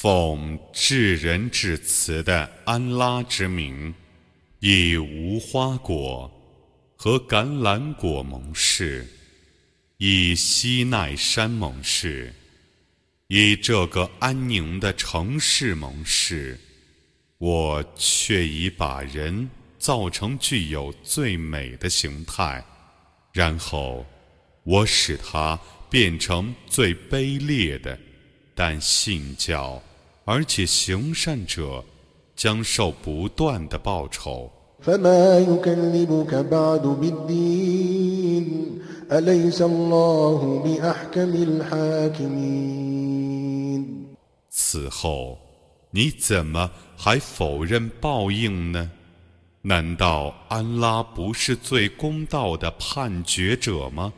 奉至仁至慈的安拉之名，以无花果和橄榄果盟誓，以西奈山盟誓，以这个安宁的城市盟誓，我却已把人造成具有最美的形态，然后我使他变成最卑劣的，但信教。而且行善者将受不断的报酬。此后，你怎么还否认报应呢？难道安拉不是最公道的判决者吗？